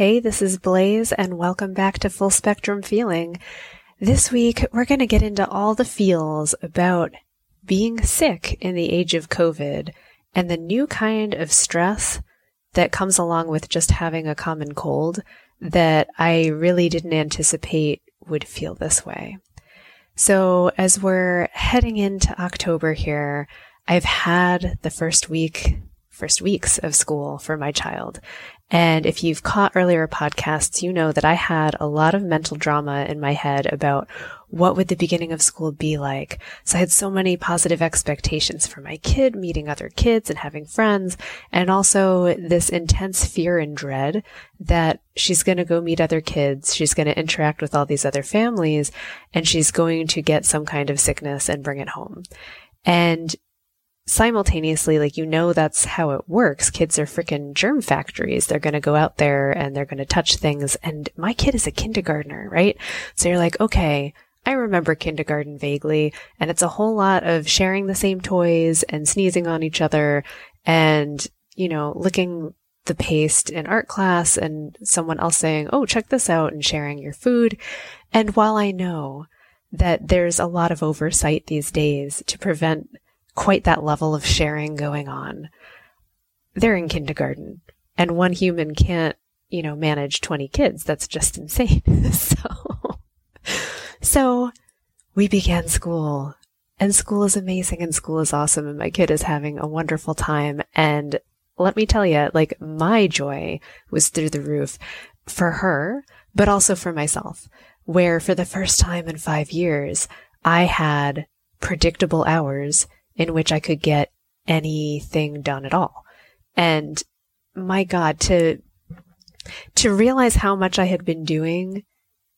Hey, this is Blaze, and welcome back to Full Spectrum Feeling. This week, we're going to get into all the feels about being sick in the age of COVID and the new kind of stress that comes along with just having a common cold that I really didn't anticipate would feel this way. So, as we're heading into October here, I've had the first week first weeks of school for my child. And if you've caught earlier podcasts, you know that I had a lot of mental drama in my head about what would the beginning of school be like. So I had so many positive expectations for my kid, meeting other kids and having friends, and also this intense fear and dread that she's going to go meet other kids. She's going to interact with all these other families and she's going to get some kind of sickness and bring it home. And simultaneously, like, you know, that's how it works. Kids are freaking germ factories. They're going to go out there and they're going to touch things. And my kid is a kindergartner, right? So you're like, okay, I remember kindergarten vaguely, and it's a whole lot of sharing the same toys and sneezing on each other and, you know, licking the paste in art class and someone else saying, Oh, check this out and sharing your food. And while I know that there's a lot of oversight these days to prevent quite that level of sharing going on. They're in kindergarten and one human can't, you know, manage 20 kids. That's just insane. so, so we began school and school is amazing and school is awesome and my kid is having a wonderful time. And let me tell you, like my joy was through the roof for her, but also for myself, where for the first time in five years, I had predictable hours in which I could get anything done at all. And my God, to, to realize how much I had been doing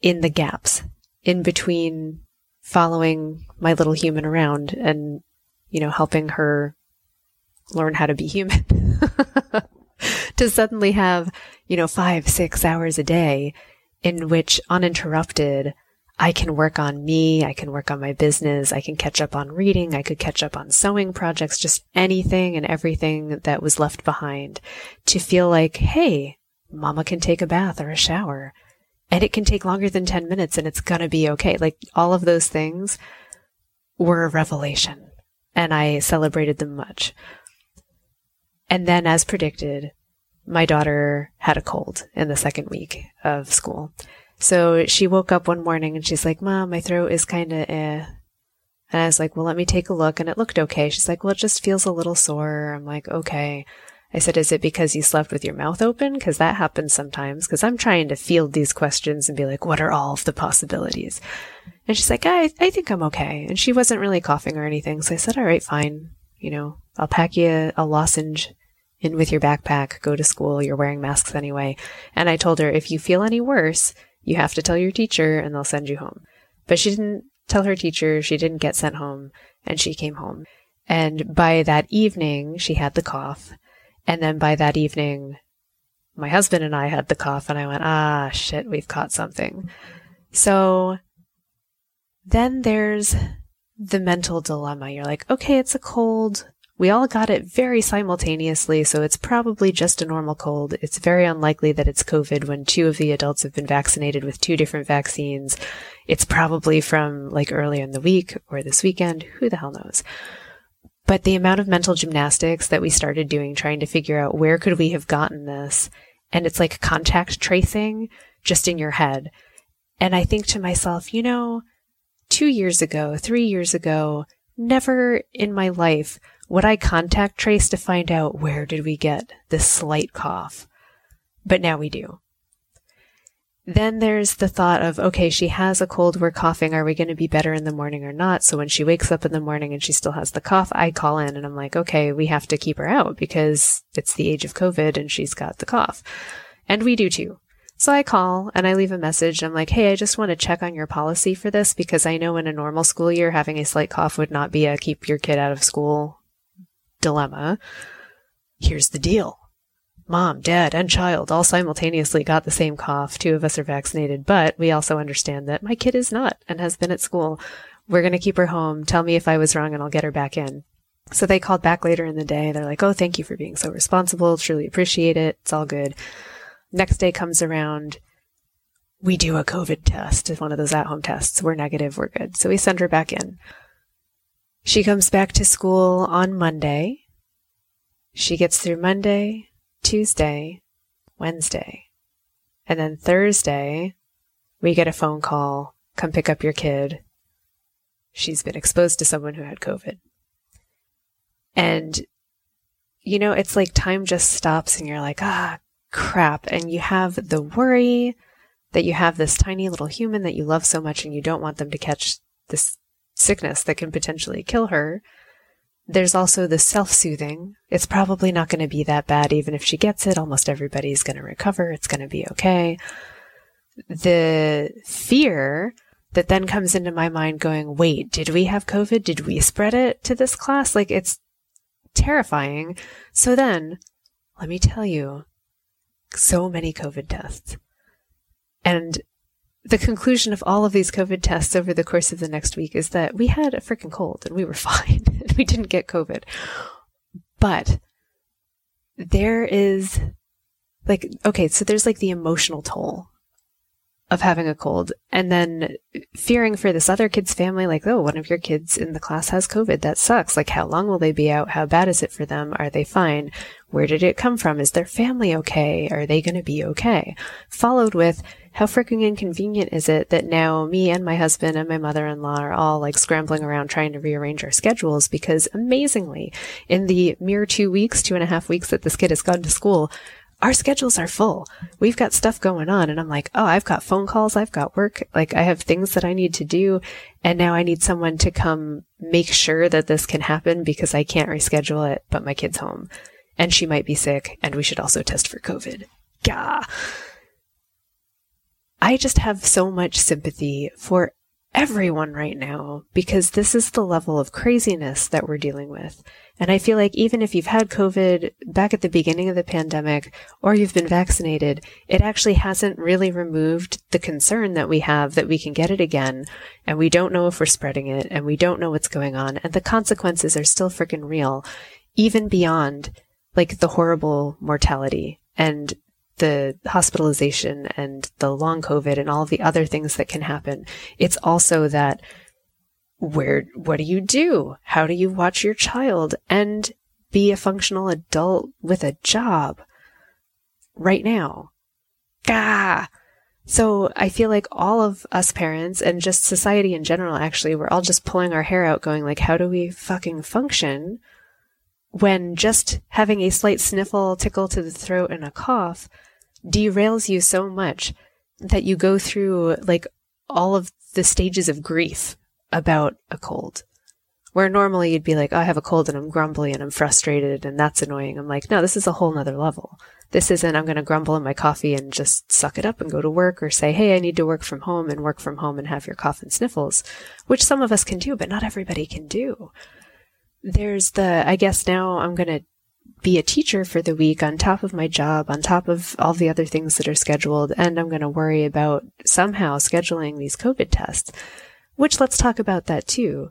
in the gaps in between following my little human around and, you know, helping her learn how to be human. to suddenly have, you know, five, six hours a day in which uninterrupted I can work on me. I can work on my business. I can catch up on reading. I could catch up on sewing projects, just anything and everything that was left behind to feel like, Hey, mama can take a bath or a shower and it can take longer than 10 minutes and it's going to be okay. Like all of those things were a revelation and I celebrated them much. And then as predicted, my daughter had a cold in the second week of school. So she woke up one morning and she's like, Mom, my throat is kind of eh. And I was like, Well, let me take a look. And it looked okay. She's like, Well, it just feels a little sore. I'm like, Okay. I said, Is it because you slept with your mouth open? Because that happens sometimes. Because I'm trying to field these questions and be like, What are all of the possibilities? And she's like, I, I think I'm okay. And she wasn't really coughing or anything. So I said, All right, fine. You know, I'll pack you a, a lozenge in with your backpack, go to school. You're wearing masks anyway. And I told her, If you feel any worse, you have to tell your teacher and they'll send you home. But she didn't tell her teacher, she didn't get sent home, and she came home. And by that evening, she had the cough. And then by that evening, my husband and I had the cough, and I went, ah, shit, we've caught something. So then there's the mental dilemma. You're like, okay, it's a cold. We all got it very simultaneously, so it's probably just a normal cold. It's very unlikely that it's COVID when two of the adults have been vaccinated with two different vaccines. It's probably from like earlier in the week or this weekend. Who the hell knows? But the amount of mental gymnastics that we started doing trying to figure out where could we have gotten this? And it's like contact tracing just in your head. And I think to myself, you know, two years ago, three years ago, never in my life would I contact trace to find out where did we get this slight cough? But now we do. then there's the thought of, okay, she has a cold, we're coughing. Are we going to be better in the morning or not? So when she wakes up in the morning and she still has the cough, I call in and I'm like, okay, we have to keep her out because it's the age of COVID and she's got the cough. And we do too. So I call and I leave a message. I'm like, hey, I just want to check on your policy for this because I know in a normal school year, having a slight cough would not be a keep your kid out of school dilemma. Here's the deal mom, dad, and child all simultaneously got the same cough. Two of us are vaccinated, but we also understand that my kid is not and has been at school. We're going to keep her home. Tell me if I was wrong and I'll get her back in. So they called back later in the day. They're like, Oh, thank you for being so responsible. Truly appreciate it. It's all good. Next day comes around. We do a COVID test, one of those at home tests. We're negative. We're good. So we send her back in. She comes back to school on Monday. She gets through Monday, Tuesday, Wednesday. And then Thursday, we get a phone call come pick up your kid. She's been exposed to someone who had COVID. And, you know, it's like time just stops and you're like, ah, crap. And you have the worry that you have this tiny little human that you love so much and you don't want them to catch this sickness that can potentially kill her. There's also the self soothing. It's probably not going to be that bad, even if she gets it. Almost everybody's going to recover. It's going to be okay. The fear that then comes into my mind going, wait, did we have COVID? Did we spread it to this class? Like it's terrifying. So then, let me tell you, so many COVID tests. And the conclusion of all of these COVID tests over the course of the next week is that we had a freaking cold and we were fine. and we didn't get COVID. But there is like, okay, so there's like the emotional toll of having a cold and then fearing for this other kid's family, like, oh, one of your kids in the class has COVID. That sucks. Like, how long will they be out? How bad is it for them? Are they fine? Where did it come from? Is their family okay? Are they going to be okay? Followed with, how freaking inconvenient is it that now me and my husband and my mother-in-law are all like scrambling around trying to rearrange our schedules because amazingly, in the mere two weeks, two and a half weeks that this kid has gone to school, our schedules are full. We've got stuff going on. And I'm like, oh, I've got phone calls. I've got work. Like I have things that I need to do. And now I need someone to come make sure that this can happen because I can't reschedule it, but my kid's home and she might be sick and we should also test for COVID. Gah. I just have so much sympathy for everyone right now because this is the level of craziness that we're dealing with. And I feel like even if you've had COVID back at the beginning of the pandemic or you've been vaccinated, it actually hasn't really removed the concern that we have that we can get it again and we don't know if we're spreading it and we don't know what's going on and the consequences are still freaking real, even beyond like the horrible mortality and the hospitalization and the long COVID and all the other things that can happen. It's also that where, what do you do? How do you watch your child and be a functional adult with a job right now? Gah! So I feel like all of us parents and just society in general, actually, we're all just pulling our hair out going like, how do we fucking function when just having a slight sniffle, tickle to the throat and a cough derails you so much that you go through like all of the stages of grief about a cold. Where normally you'd be like, oh, I have a cold and I'm grumbly and I'm frustrated and that's annoying. I'm like, no, this is a whole nother level. This isn't, I'm going to grumble in my coffee and just suck it up and go to work or say, hey, I need to work from home and work from home and have your cough and sniffles, which some of us can do, but not everybody can do. There's the, I guess now I'm going to be a teacher for the week on top of my job, on top of all the other things that are scheduled, and I'm going to worry about somehow scheduling these COVID tests, which let's talk about that too.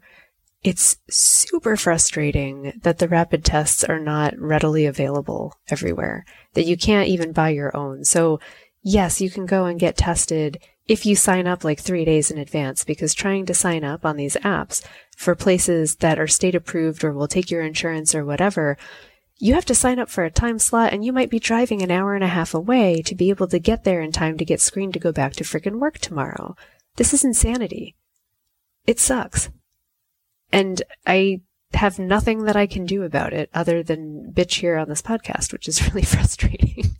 It's super frustrating that the rapid tests are not readily available everywhere, that you can't even buy your own. So, yes, you can go and get tested if you sign up like three days in advance, because trying to sign up on these apps for places that are state approved or will take your insurance or whatever you have to sign up for a time slot and you might be driving an hour and a half away to be able to get there in time to get screened to go back to frickin' work tomorrow. This is insanity. It sucks. And I have nothing that I can do about it other than bitch here on this podcast, which is really frustrating.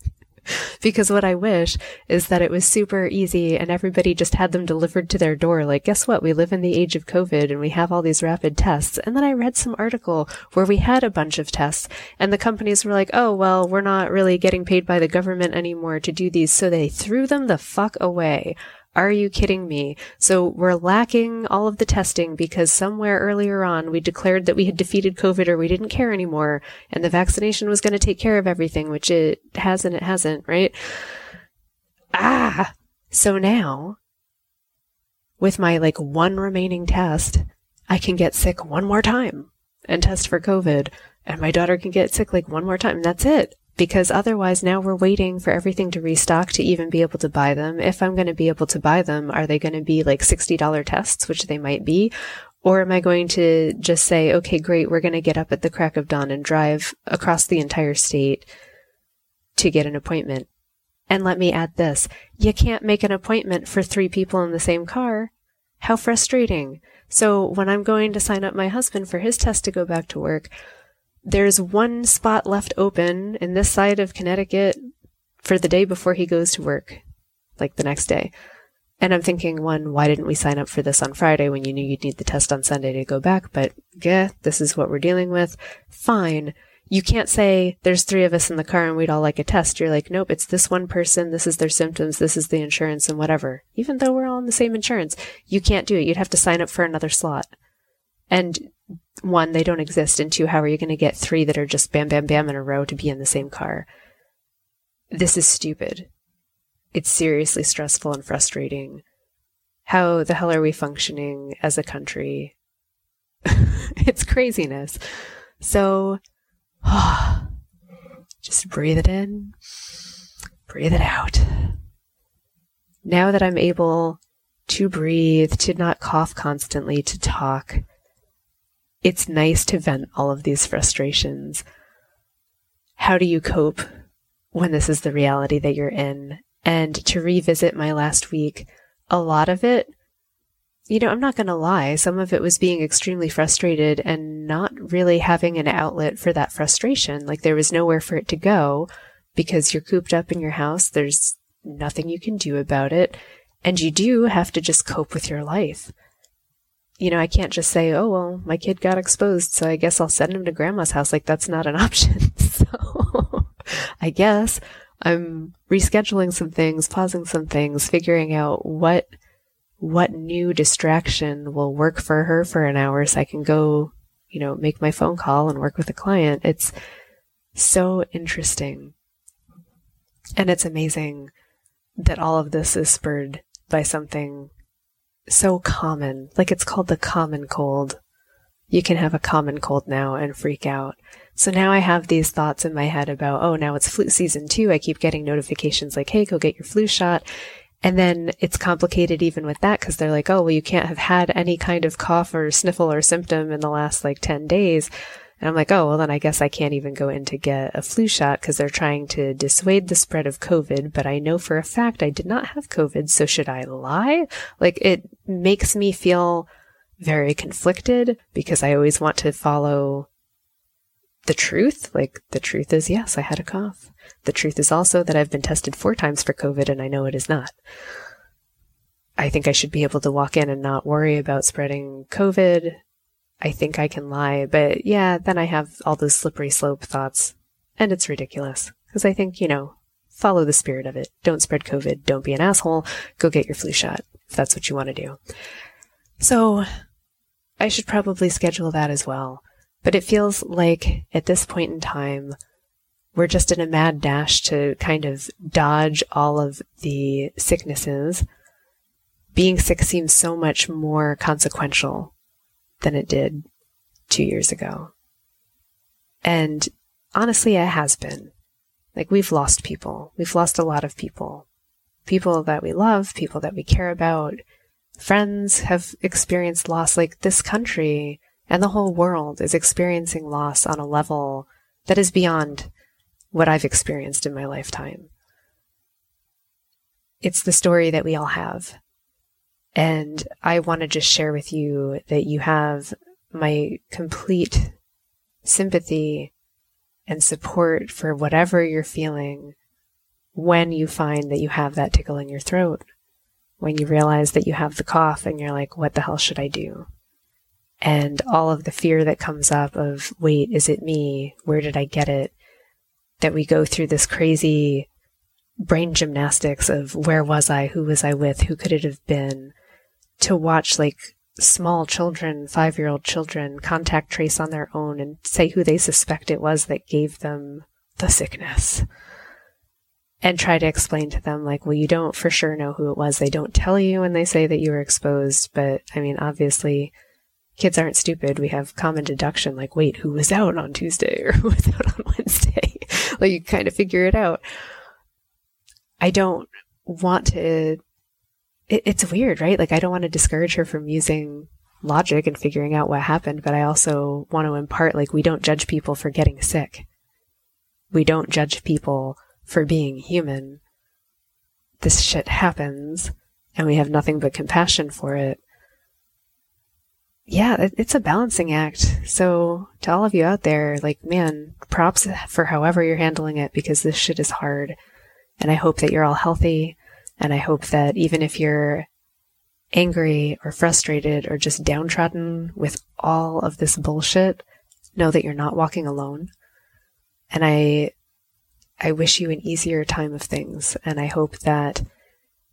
because what I wish is that it was super easy and everybody just had them delivered to their door. Like, guess what? We live in the age of COVID and we have all these rapid tests. And then I read some article where we had a bunch of tests and the companies were like, oh, well, we're not really getting paid by the government anymore to do these. So they threw them the fuck away. Are you kidding me? So we're lacking all of the testing because somewhere earlier on we declared that we had defeated COVID or we didn't care anymore and the vaccination was going to take care of everything, which it hasn't, it hasn't, right? Ah, so now with my like one remaining test, I can get sick one more time and test for COVID and my daughter can get sick like one more time. That's it because otherwise now we're waiting for everything to restock to even be able to buy them. If I'm going to be able to buy them, are they going to be like $60 tests, which they might be? Or am I going to just say, okay, great, we're going to get up at the crack of dawn and drive across the entire state to get an appointment? And let me add this. You can't make an appointment for three people in the same car. How frustrating. So when I'm going to sign up my husband for his test to go back to work, there's one spot left open in this side of Connecticut for the day before he goes to work, like the next day. And I'm thinking, one, why didn't we sign up for this on Friday when you knew you'd need the test on Sunday to go back? But yeah, this is what we're dealing with. Fine. You can't say there's three of us in the car and we'd all like a test. You're like, nope, it's this one person. This is their symptoms. This is the insurance and whatever. Even though we're all on the same insurance, you can't do it. You'd have to sign up for another slot. And one, they don't exist, and two, how are you going to get three that are just bam, bam, bam in a row to be in the same car? This is stupid. It's seriously stressful and frustrating. How the hell are we functioning as a country? it's craziness. So, oh, just breathe it in, breathe it out. Now that I'm able to breathe, to not cough constantly, to talk, it's nice to vent all of these frustrations. How do you cope when this is the reality that you're in? And to revisit my last week, a lot of it, you know, I'm not going to lie, some of it was being extremely frustrated and not really having an outlet for that frustration. Like there was nowhere for it to go because you're cooped up in your house. There's nothing you can do about it. And you do have to just cope with your life you know, I can't just say, oh, well, my kid got exposed, so I guess I'll send him to grandma's house. Like, that's not an option. so I guess I'm rescheduling some things, pausing some things, figuring out what, what new distraction will work for her for an hour so I can go, you know, make my phone call and work with a client. It's so interesting. And it's amazing that all of this is spurred by something so common. Like it's called the common cold. You can have a common cold now and freak out. So now I have these thoughts in my head about, oh, now it's flu season too. I keep getting notifications like, hey, go get your flu shot. And then it's complicated even with that because they're like, oh, well, you can't have had any kind of cough or sniffle or symptom in the last like 10 days. And I'm like, oh, well, then I guess I can't even go in to get a flu shot because they're trying to dissuade the spread of COVID. But I know for a fact I did not have COVID. So should I lie? Like it makes me feel very conflicted because I always want to follow the truth. Like the truth is, yes, I had a cough. The truth is also that I've been tested four times for COVID and I know it is not. I think I should be able to walk in and not worry about spreading COVID I think I can lie, but yeah, then I have all those slippery slope thoughts. And it's ridiculous. Because I think, you know, follow the spirit of it. Don't spread COVID. Don't be an asshole. Go get your flu shot if that's what you want to do. So I should probably schedule that as well. But it feels like at this point in time, we're just in a mad dash to kind of dodge all of the sicknesses. Being sick seems so much more consequential than it did two years ago. And honestly, it has been. Like, we've lost people. We've lost a lot of people. People that we love, people that we care about. Friends have experienced loss. Like, this country and the whole world is experiencing loss on a level that is beyond what I've experienced in my lifetime. It's the story that we all have. And I want to just share with you that you have my complete sympathy and support for whatever you're feeling when you find that you have that tickle in your throat, when you realize that you have the cough and you're like, what the hell should I do? And all of the fear that comes up of, wait, is it me? Where did I get it? That we go through this crazy brain gymnastics of where was I? Who was I with? Who could it have been? To watch like small children, five year old children, contact trace on their own and say who they suspect it was that gave them the sickness. And try to explain to them, like, well, you don't for sure know who it was. They don't tell you when they say that you were exposed. But I mean, obviously, kids aren't stupid. We have common deduction, like, wait, who was out on Tuesday or who was out on Wednesday? like, you kind of figure it out. I don't want to it, it's weird, right? Like, I don't want to discourage her from using logic and figuring out what happened, but I also want to impart, like, we don't judge people for getting sick. We don't judge people for being human. This shit happens, and we have nothing but compassion for it. Yeah, it, it's a balancing act. So, to all of you out there, like, man, props for however you're handling it because this shit is hard. And I hope that you're all healthy and I hope that even if you're angry or frustrated or just downtrodden with all of this bullshit, know that you're not walking alone. And I, I wish you an easier time of things. And I hope that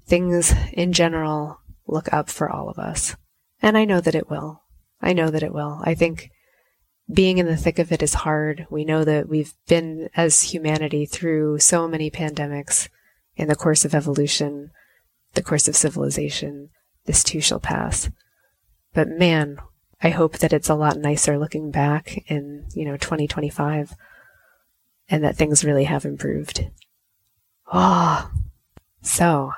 things in general look up for all of us. And I know that it will. I know that it will. I think being in the thick of it is hard. We know that we've been as humanity through so many pandemics in the course of evolution, the course of civilization, this too shall pass. But man, I hope that it's a lot nicer looking back in, you know, 2025 and that things really have improved. Oh, so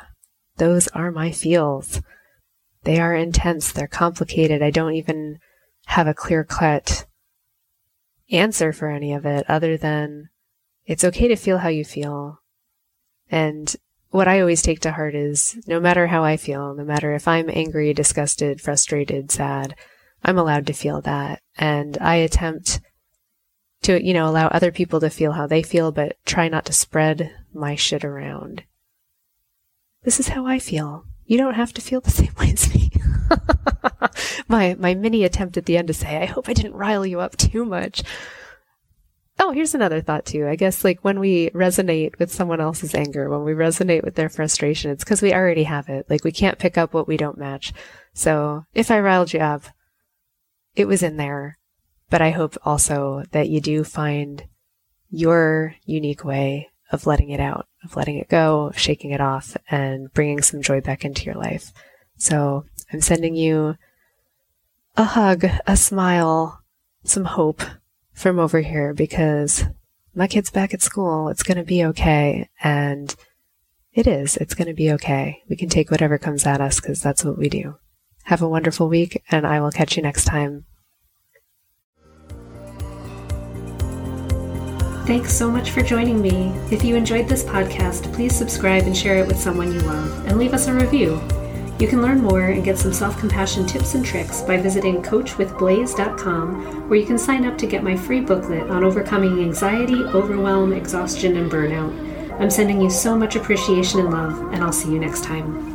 those are my feels. They are intense. They're complicated. I don't even have a clear cut answer for any of it other than it's okay to feel how you feel. And what I always take to heart is no matter how I feel, no matter if I'm angry, disgusted, frustrated, sad, I'm allowed to feel that. And I attempt to, you know, allow other people to feel how they feel, but try not to spread my shit around. This is how I feel. You don't have to feel the same way as me. my my mini attempt at the end to say, I hope I didn't rile you up too much. Oh, here's another thought too. I guess like when we resonate with someone else's anger, when we resonate with their frustration, it's because we already have it. Like we can't pick up what we don't match. So if I riled you up, it was in there. But I hope also that you do find your unique way of letting it out, of letting it go, shaking it off, and bringing some joy back into your life. So I'm sending you a hug, a smile, some hope from over here because my kid's back at school. It's going to be okay. And it is. It's going to be okay. We can take whatever comes at us because that's what we do. Have a wonderful week, and I will catch you next time. Thanks so much for joining me. If you enjoyed this podcast, please subscribe and share it with someone you love, and leave us a review. You can learn more and get some self compassion tips and tricks by visiting coachwithblaze.com, where you can sign up to get my free booklet on overcoming anxiety, overwhelm, exhaustion, and burnout. I'm sending you so much appreciation and love, and I'll see you next time.